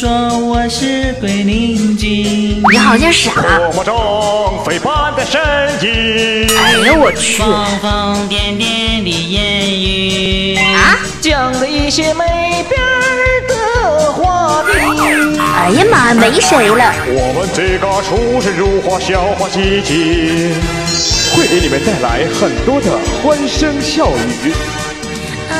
说我是鬼灵精，你好像傻。中飞般的身影。哎呦我去！疯疯癫癫的言语啊，讲了一些没边儿的话题。哎呀妈，没谁了。我们这个出神入化笑话集锦，会给你们带来很多的欢声笑语。啊，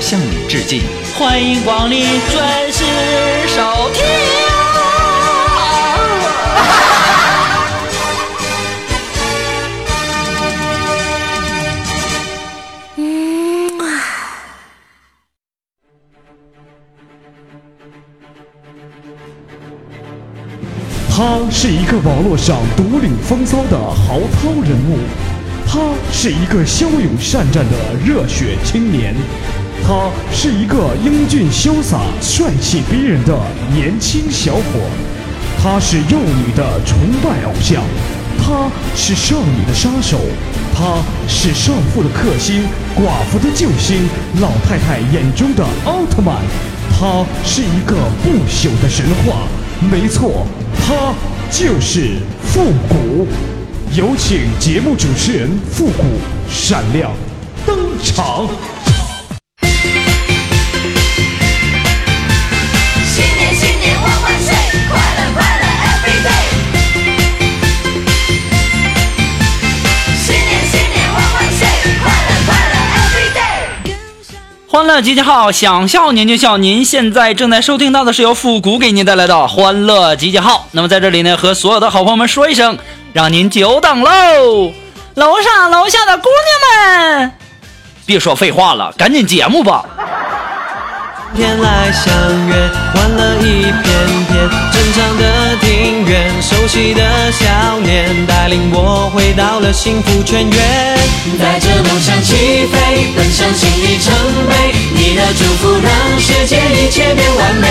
向你致敬，欢迎光临准时收听。啊，他是一个网络上独领风骚的豪涛人物，他是一个骁勇善战的热血青年，他是一个英俊潇洒、帅气逼人的年轻小伙，他是幼女的崇拜偶像，他是少女的杀手，他是少妇的克星、寡妇的救星、老太太眼中的奥特曼，他是一个不朽的神话。没错，他就是复古。有请节目主持人复古闪亮登场。欢乐集结号，想笑您就笑。您现在正在收听到的是由复古给您带来的欢乐集结号。那么在这里呢，和所有的好朋友们说一声，让您久等喽！楼上楼下的姑娘们，别说废话了，赶紧节目吧。天来相约，欢乐一片片，正常的庭院，熟悉的笑脸，带领我回到了幸福泉源。带着梦想起飞，奔向新里程碑。你的祝福让世界一切变完美。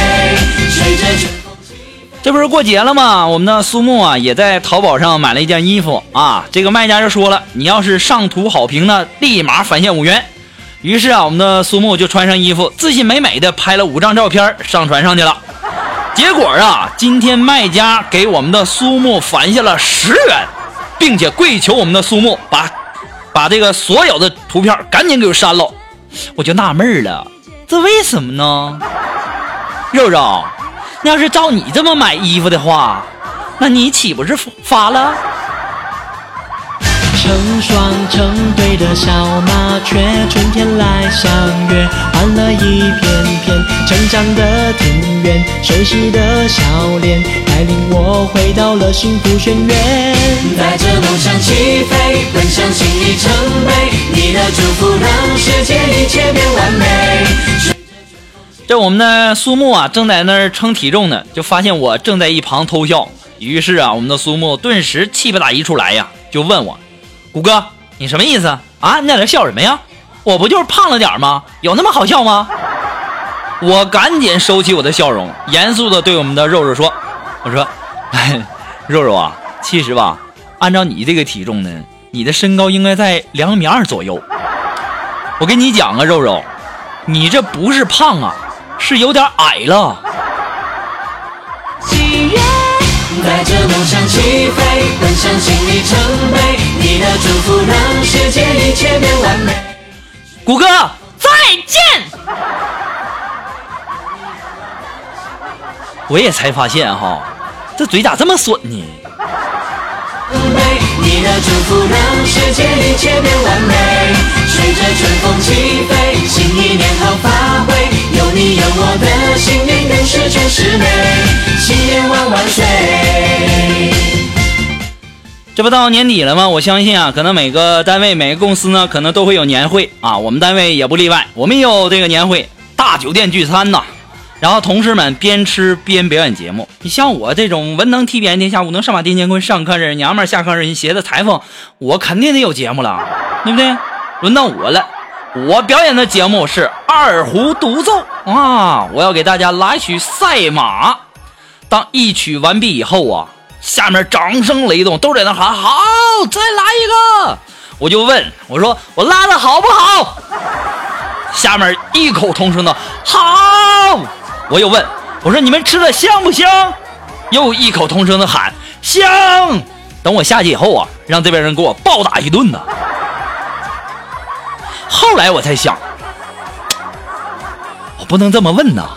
随着春风起这不是过节了吗？我们的苏木啊，也在淘宝上买了一件衣服啊。这个卖家就说了，你要是上图好评呢，立马返现五元。于是啊，我们的苏木就穿上衣服，自信美美的拍了五张照片上传上去了。结果啊，今天卖家给我们的苏木返下了十元，并且跪求我们的苏木把把这个所有的图片赶紧给我删了。我就纳闷了，这为什么呢？肉肉，那要是照你这么买衣服的话，那你岂不是发了？成双成对的小麻雀，春天来相约，欢乐一片片。成长的庭院，熟悉的笑脸，带领我回到了幸福轩辕。带着梦想起飞，奔向新里程碑。你的祝福让世界一切变完美。这我们的苏木啊，正在那儿称体重呢，就发现我正在一旁偷笑。于是啊，我们的苏木顿时气不打一处来呀，就问我：“谷哥，你什么意思啊？你在这笑什么呀？我不就是胖了点吗？有那么好笑吗？”我赶紧收起我的笑容，严肃的对我们的肉肉说：“我说，肉肉啊，其实吧，按照你这个体重呢，你的身高应该在两米二左右。我跟你讲啊，肉肉，你这不是胖啊，是有点矮了。”，带着梦想起飞，奔向新里程碑。你的祝福让世界一切变完美。谷哥，再见。我也才发现哈，这嘴咋这么损呢？你的祝福让世界一切变完美。随着春风起飞，新一年好发挥。有你有我的新年，更是全十美。新年万万岁！这不到年底了吗？我相信啊，可能每个单位、每个公司呢，可能都会有年会啊。我们单位也不例外，我们也有这个年会，大酒店聚餐呐。然后同事们边吃边表演节目。你像我这种文能踢遍天下，武能上马丁乾坤，上炕人娘们儿，下炕人鞋的裁缝，我肯定得有节目了，对不对？轮到我了，我表演的节目是二胡独奏啊！我要给大家来曲赛马。当一曲完毕以后啊，下面掌声雷动，都在那喊好，再来一个。我就问我说我拉的好不好？下面异口同声的好。我又问我说你们吃的香不香？又异口同声的喊香。等我下去以后啊，让这边人给我暴打一顿呢。后来我才想，我不能这么问呐。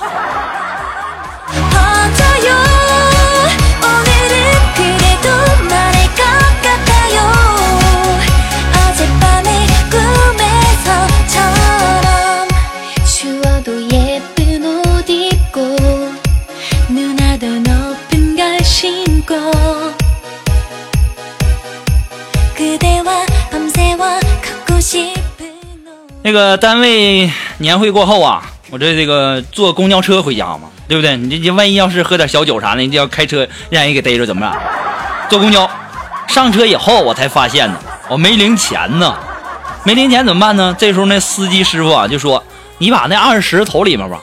那个单位年会过后啊，我这这个坐公交车回家嘛，对不对？你这万一要是喝点小酒啥的，你就要开车让人给逮着怎么办？坐公交，上车以后我才发现呢，我没零钱呢，没零钱怎么办呢？这时候那司机师傅啊就说：“你把那二十投里面吧，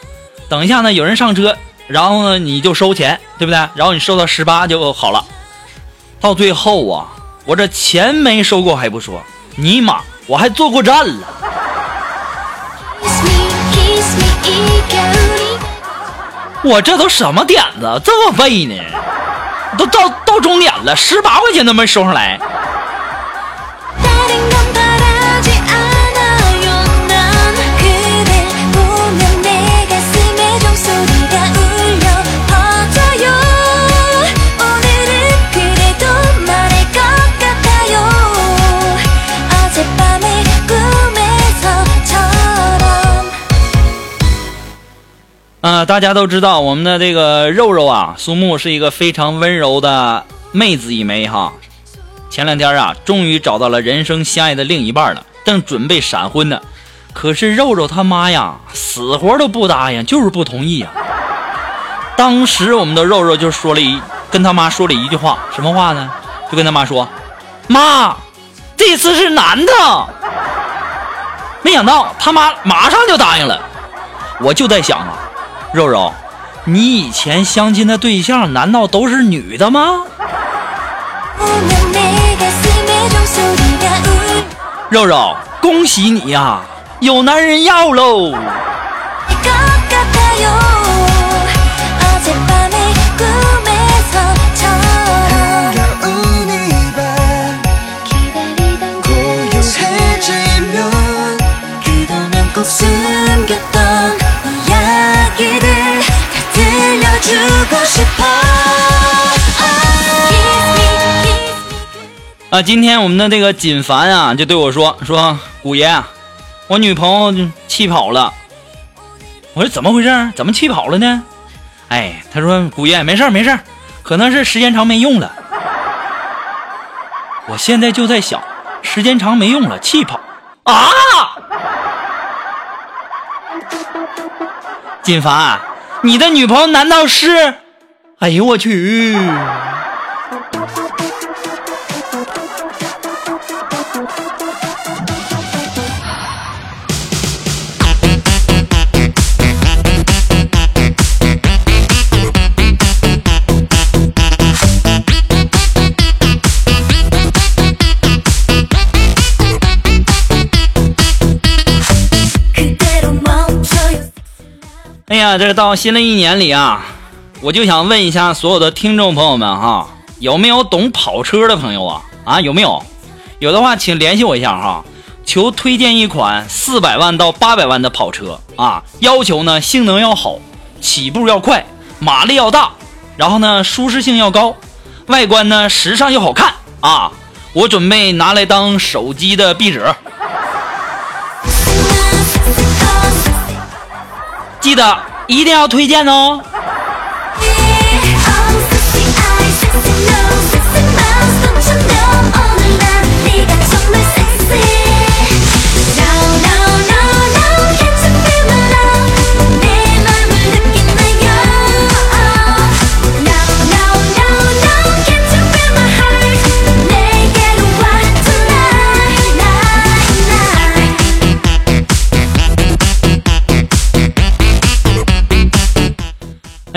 等一下呢有人上车，然后呢你就收钱，对不对？然后你收到十八就好了。”到最后啊，我这钱没收够还不说，尼玛我还坐过站了。我这都什么点子，这么背呢？都到到终点了，十八块钱都没收上来。啊、大家都知道我们的这个肉肉啊，苏木是一个非常温柔的妹子一枚哈。前两天啊，终于找到了人生相爱的另一半了，正准备闪婚呢。可是肉肉他妈呀，死活都不答应，就是不同意呀、当时我们的肉肉就说了一，跟他妈说了一句话，什么话呢？就跟他妈说：“妈，这次是男的。”没想到他妈马上就答应了。我就在想啊，肉肉，你以前相亲的对象难道都是女的吗？肉肉，恭喜你呀，有男人要喽。今天我们的这个锦凡啊，就对我说说，古爷，我女朋友气跑了。我说怎么回事？怎么气跑了呢？哎，他说古爷没事儿没事儿，可能是时间长没用了。我现在就在想，时间长没用了，气跑啊！锦凡，你的女朋友难道是？哎呦我去！哎呀，这到新的一年里啊，我就想问一下所有的听众朋友们哈，有没有懂跑车的朋友啊？啊，有没有？有的话，请联系我一下哈，求推荐一款四百万到八百万的跑车啊，要求呢性能要好，起步要快，马力要大，然后呢舒适性要高，外观呢时尚又好看啊。我准备拿来当手机的壁纸，记得一定要推荐哦。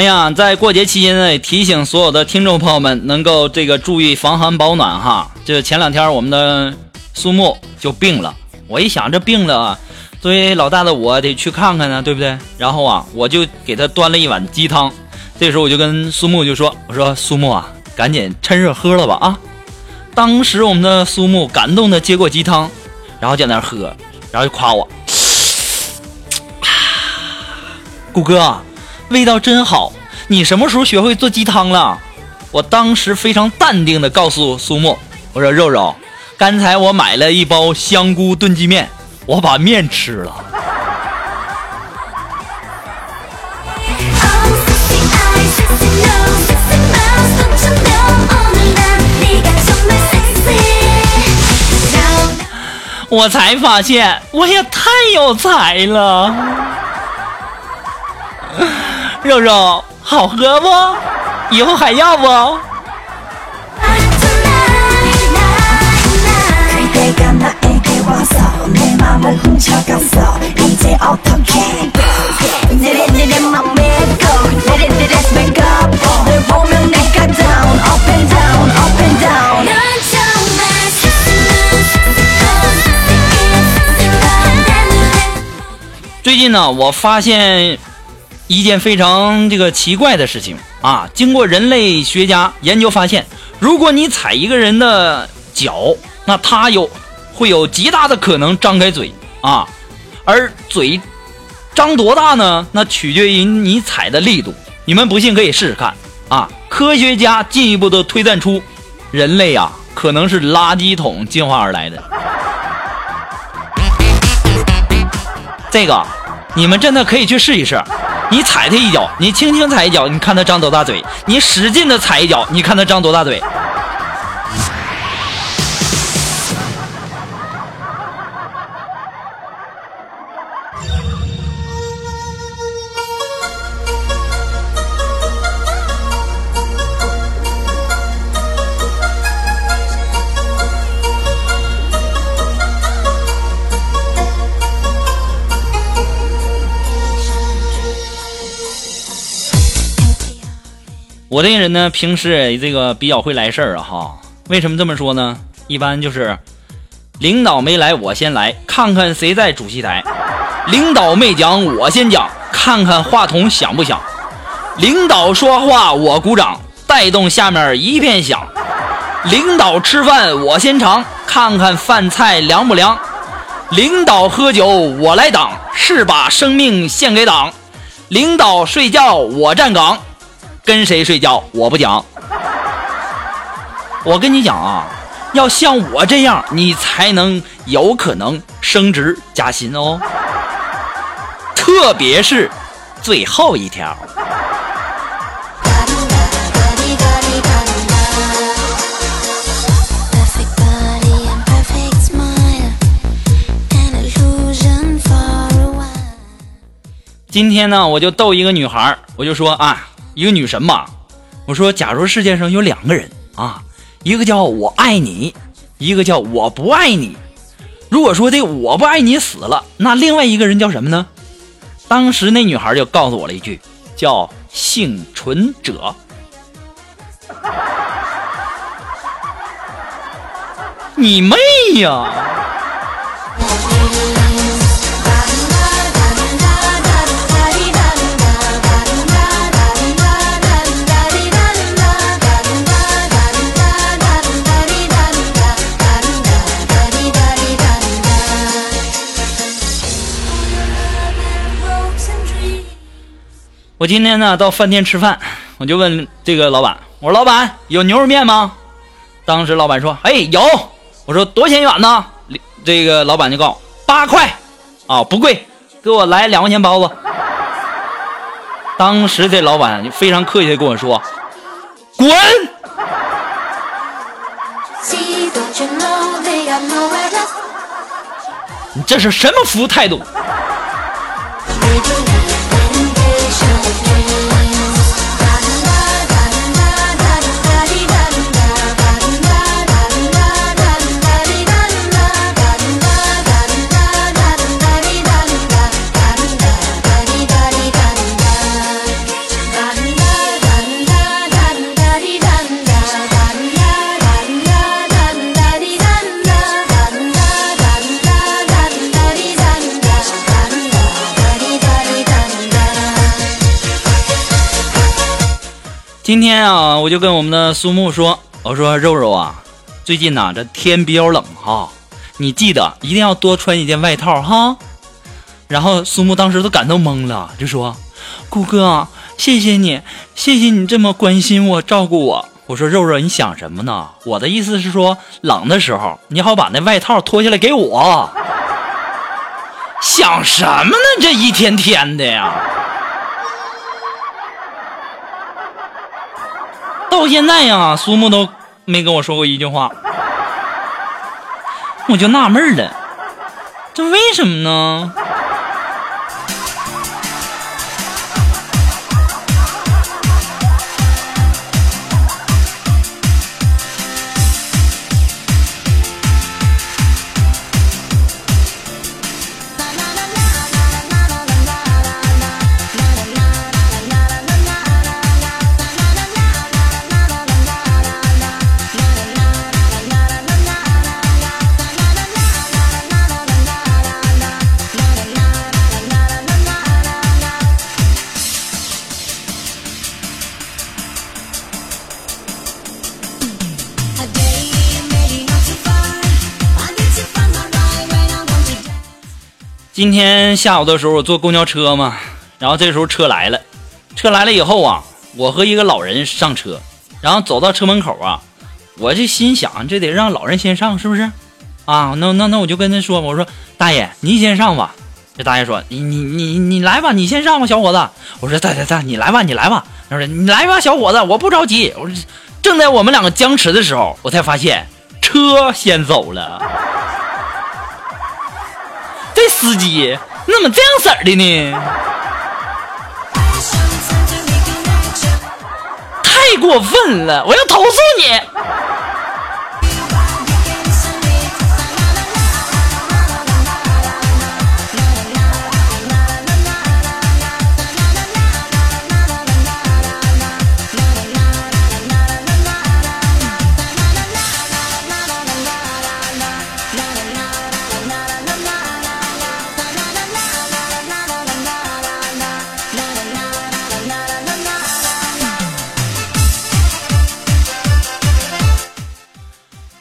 哎呀，在过节期间呢，也提醒所有的听众朋友们能够这个注意防寒保暖哈。这前两天我们的苏木就病了，我一想这病了，作为老大的我得去看看呢，对不对？然后啊，我就给他端了一碗鸡汤。这时候我就跟苏木就说：“我说苏木啊，赶紧趁热喝了吧啊！”当时我们的苏木感动的接过鸡汤，然后在那喝，然后就夸我：“谷哥，味道真好。你什么时候学会做鸡汤了？我当时非常淡定的告诉苏沫我说肉肉刚才我买了一包香菇炖鸡面我把面吃了。我才发现我也太有才了。肉肉好喝不？以后还要不？最近呢我发现一件非常这个奇怪的事情啊。经过人类学家研究发现，如果你踩一个人的脚，那他有会有极大的可能张开嘴啊，而嘴张多大呢？那取决于你踩的力度。你们不信可以试试看啊。科学家进一步的推断出，人类啊可能是垃圾桶进化而来的。这个，你们真的可以去试一试。你踩他一脚，你轻轻踩一脚，你看他张多大嘴；你使劲的踩一脚，你看他张多大嘴。我这个人呢，平时这个比较会来事儿啊哈。为什么这么说呢？一般就是领导没来，我先来，看看谁在主席台；领导没讲，我先讲，看看话筒响不响；领导说话，我鼓掌，带动下面一片响；领导吃饭，我先尝，看看饭菜凉不凉；领导喝酒，我来挡，是把生命献给党；领导睡觉，我站岗。跟谁睡觉我不讲。我跟你讲啊，要像我这样，你才能有可能升职加薪哦。特别是最后一条。今天呢，我就逗一个女孩，我就说啊，一个女神嘛，我说，假如世界上有两个人啊，一个叫我爱你，一个叫我不爱你。如果说这我不爱你死了，那另外一个人叫什么呢？当时那女孩就告诉我了一句，叫幸存者。你妹呀！我今天呢到饭店吃饭，我就问这个老板，我说老板有牛肉面吗？当时老板说，哎有。我说多少钱一碗呢？这个老板就告八块，啊不贵，给我来两块钱包子。当时这老板就非常客气的跟我说，滚！你这是什么服务态度？Thank you. 今天啊，我就跟我们的苏木说，我说肉肉啊，最近呐、这天比较冷哈，你记得一定要多穿一件外套哈。然后苏木当时都感动懵了，就说：“顾哥，谢谢你，谢谢你这么关心我、照顾我。”我说：“肉肉，你想什么呢？我的意思是说，冷的时候你好把那外套脱下来给我。想什么呢？这一天天的呀！到现在呀，苏木都没跟我说过一句话，我就纳闷了，这为什么呢？今天下午的时候，我坐公交车嘛，然后这时候车来了，车来了以后啊，我和一个老人上车，然后走到车门口啊，我这心想，这得让老人先上，是不是？啊，那那那我就跟他说，我说大爷您先上吧。这大爷说你你你你来吧，你先上吧，小伙子。我说大大大，你来吧，你来吧。他说你来吧，小伙子，我不着急。我说正在我们两个僵持的时候，我才发现车先走了。司机你怎么这样式儿的呢？太过分了！我要投诉你！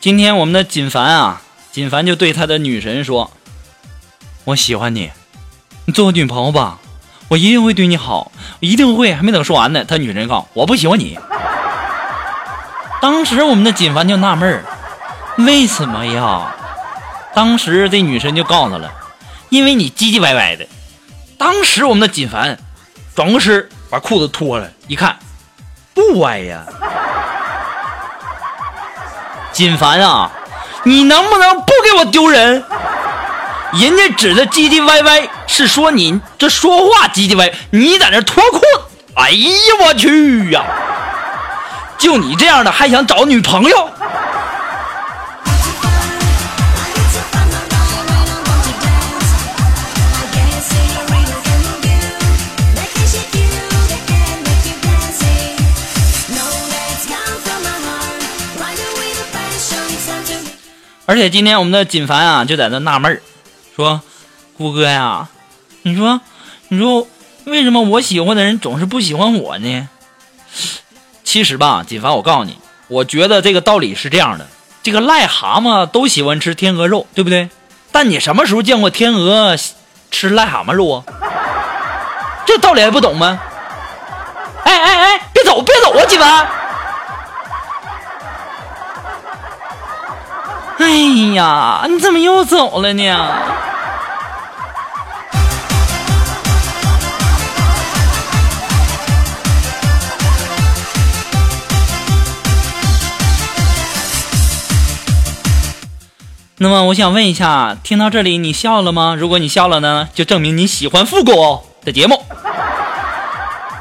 今天我们的锦凡啊，锦凡就对他的女神说：“我喜欢你，你做我女朋友吧，我一定会对你好，一定会。”还没等说完呢，他女神告我不喜欢你。当时我们的锦凡就纳闷儿，为什么呀？当时这女神就告诉他了，因为你唧唧歪歪的。当时我们的锦凡转过身把裤子脱了，一看不歪呀。锦凡啊，你能不能不给我丢人？人家指的唧唧歪歪是说你这说话唧唧歪，你在那脱裤子，哎呀我去呀！就你这样的还想找女朋友？而且今天我们的锦凡啊，就在那纳闷儿，说：“顾哥呀，你说，你说为什么我喜欢的人总是不喜欢我呢？”其实吧，锦凡，我告诉你，我觉得这个道理是这样的：这个癞蛤蟆都喜欢吃天鹅肉，对不对？但你什么时候见过天鹅吃癞蛤蟆肉啊？这道理还不懂吗？哎哎哎，别走，别走啊，锦凡！哎呀，你怎么又走了呢？那么我想问一下，听到这里你笑了吗？如果你笑了呢，就证明你喜欢复古的节目。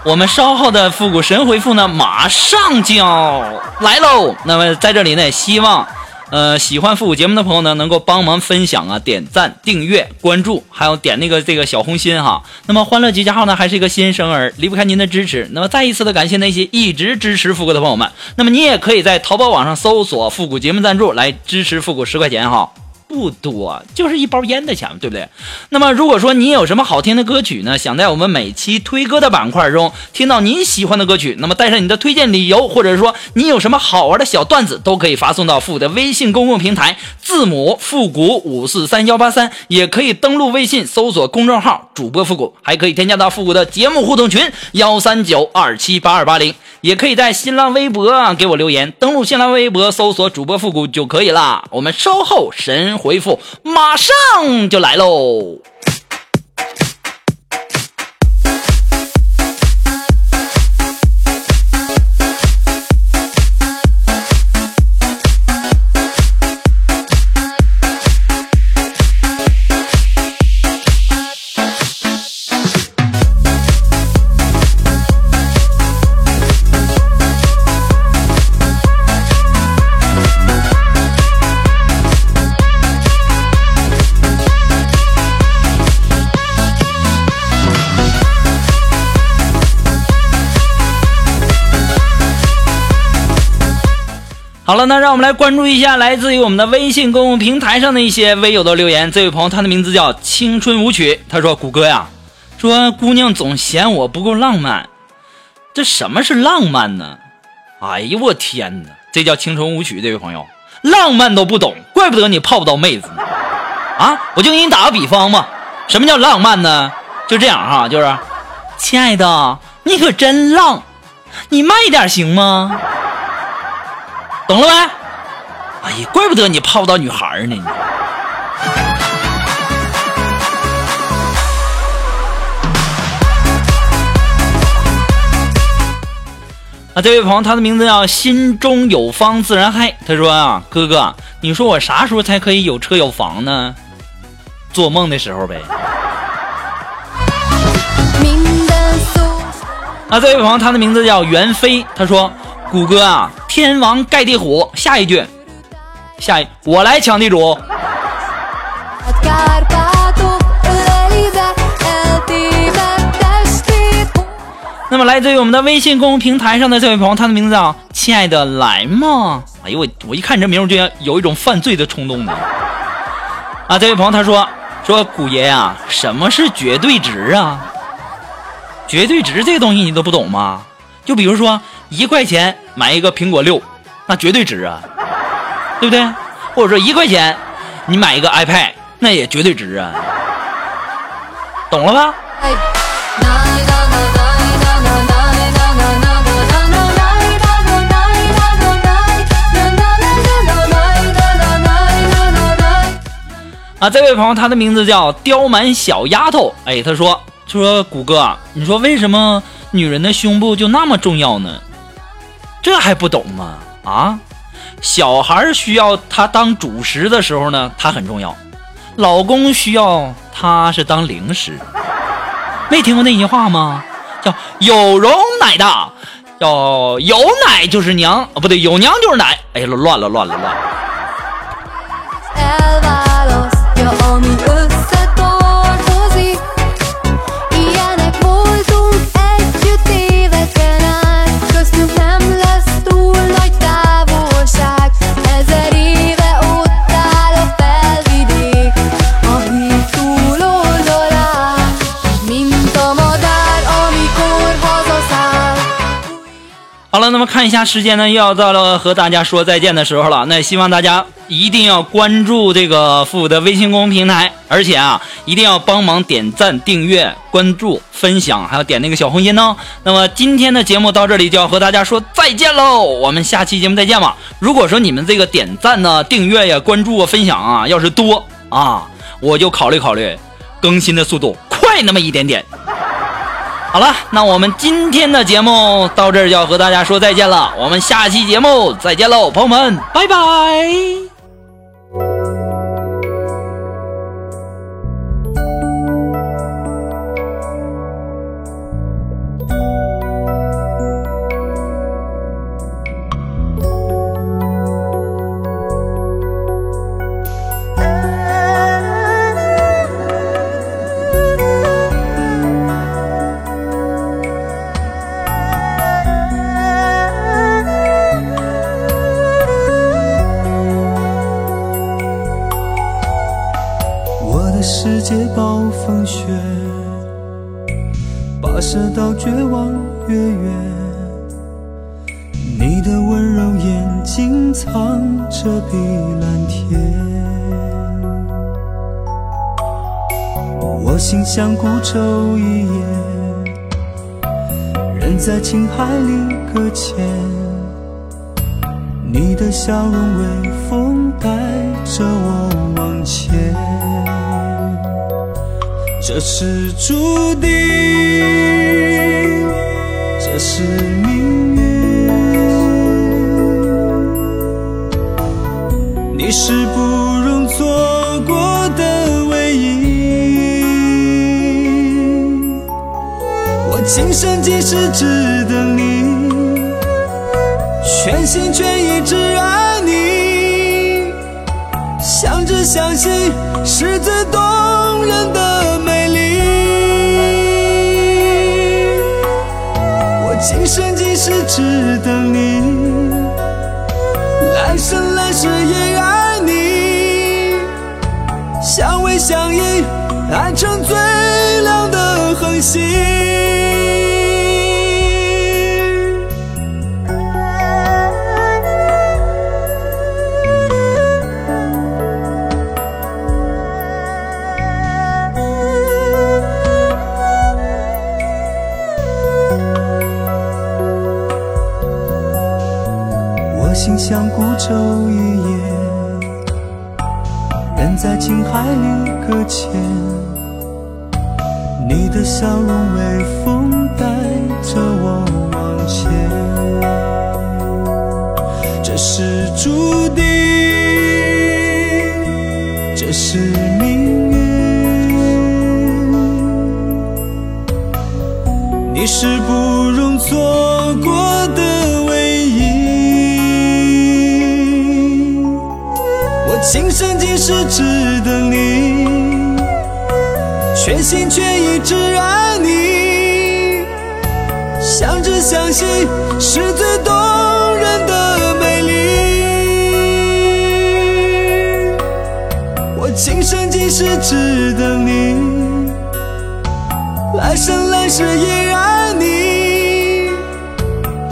我们稍后的复古神回复呢，马上就要来喽。那么在这里呢，希望。呃，喜欢复古节目的朋友呢，能够帮忙分享啊、点赞、订阅、关注，还有点那个这个小红心哈。那么欢乐集结号呢，还是一个新生儿，离不开您的支持。那么再一次的感谢那些一直支持复古的朋友们。那么你也可以在淘宝网上搜索“复古节目赞助”来支持复古十块钱哈。不多，就是一包烟的钱，对不对？那么如果说你有什么好听的歌曲呢，想在我们每期推歌的板块中听到您喜欢的歌曲，那么带上你的推荐理由，或者说你有什么好玩的小段子，都可以发送到复古的微信公共平台，字母复古五四三幺八三，也可以登录微信搜索公众号主播复古，还可以添加到复古的节目互动群幺三九二七八二八零，也可以在新浪微博给我留言，登录新浪微博搜索主播复古就可以啦。我们稍后神回复马上就来喽。让我们来关注一下来自于我们的微信公共平台上的一些微友的留言。这位朋友，他的名字叫青春舞曲，他说：“谷歌呀，说姑娘总嫌我不够浪漫，这什么是浪漫呢？哎呦我天哪，这叫青春舞曲。这位朋友，浪漫都不懂，怪不得你泡不到妹子呢。啊，我就给你打个比方嘛，什么叫浪漫呢？就这样哈，就是，亲爱的，你可真浪，你慢一点行吗？”懂了没？哎呀，怪不得你泡不到女孩呢。啊，这位朋友，他的名字叫心中有方自然嗨。他说啊，哥哥，你说我啥时候才可以有车有房呢？做梦的时候呗。啊，这位朋友，他的名字叫袁飞。他说。谷歌啊，天王盖地虎，下一句，下一，我来抢地主。那么来自于我们的微信公众平台上的这位朋友，他的名字叫亲爱的来嘛。哎呦我我一看你这名，我就有一种犯罪的冲动呢。啊，这位朋友他说说谷爷呀，什么是绝对值啊？绝对值这个东西你都不懂吗？就比如说。一块钱买一个苹果六，那绝对值啊，对不对？或者说一块钱你买一个 iPad，那也绝对值啊，懂了吧？啊，这位朋友，他的名字叫刁蛮小丫头。哎，他说说谷歌，你说为什么女人的胸部就那么重要呢？这还不懂吗？啊，小孩需要他当主食的时候呢，他很重要；老公需要他是当零食。没听过那句话吗？叫有容乃大，叫有奶就是娘啊，不对，有娘就是奶。哎呀，乱了，乱了，乱了。好了，那么看一下时间呢，又要到了和大家说再见的时候了。那希望大家一定要关注这个复古的微信公众平台，而且啊，一定要帮忙点赞、订阅、关注、分享，还要点那个小红心哦。那么今天的节目到这里就要和大家说再见喽，我们下期节目再见吧。如果说你们这个点赞呢、订阅呀、关注啊、分享啊，要是多啊，我就考虑考虑更新的速度快那么一点点。好了，那我们今天的节目到这儿就要和大家说再见了。我们下期节目再见喽，朋友们，拜拜。心藏着碧蓝天，我心像孤舟一叶，人在情海里搁浅。你的笑容微风带着我往前，这是注定，这是命你是不容错过的唯一，我今生今世只等你。全心全意只爱你，相知相惜是最动人的美丽。我今生今世只等你，来生来世也爱，相偎相依，爱成最亮的恒星。我心像孤舟一在情海里搁浅。你的笑容微风带着我往前，这是注定，这是命运。你是不容错是值得你，全心全意只爱你，相知相惜是最动人的美丽。我今生今世只等你。来生来世也爱你，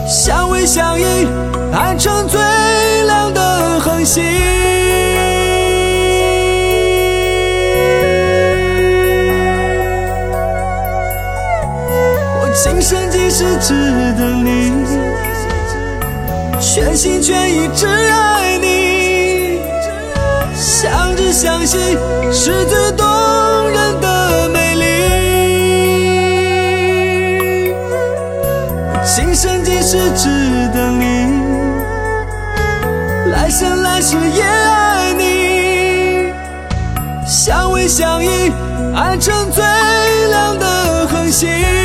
相偎相依，爱成最亮的恒星。今生今世只等你，全心全意只爱你，相知相惜是最动人的美丽。今生今世只等你，来生来世也爱你，相偎相依，爱成最亮的恒星。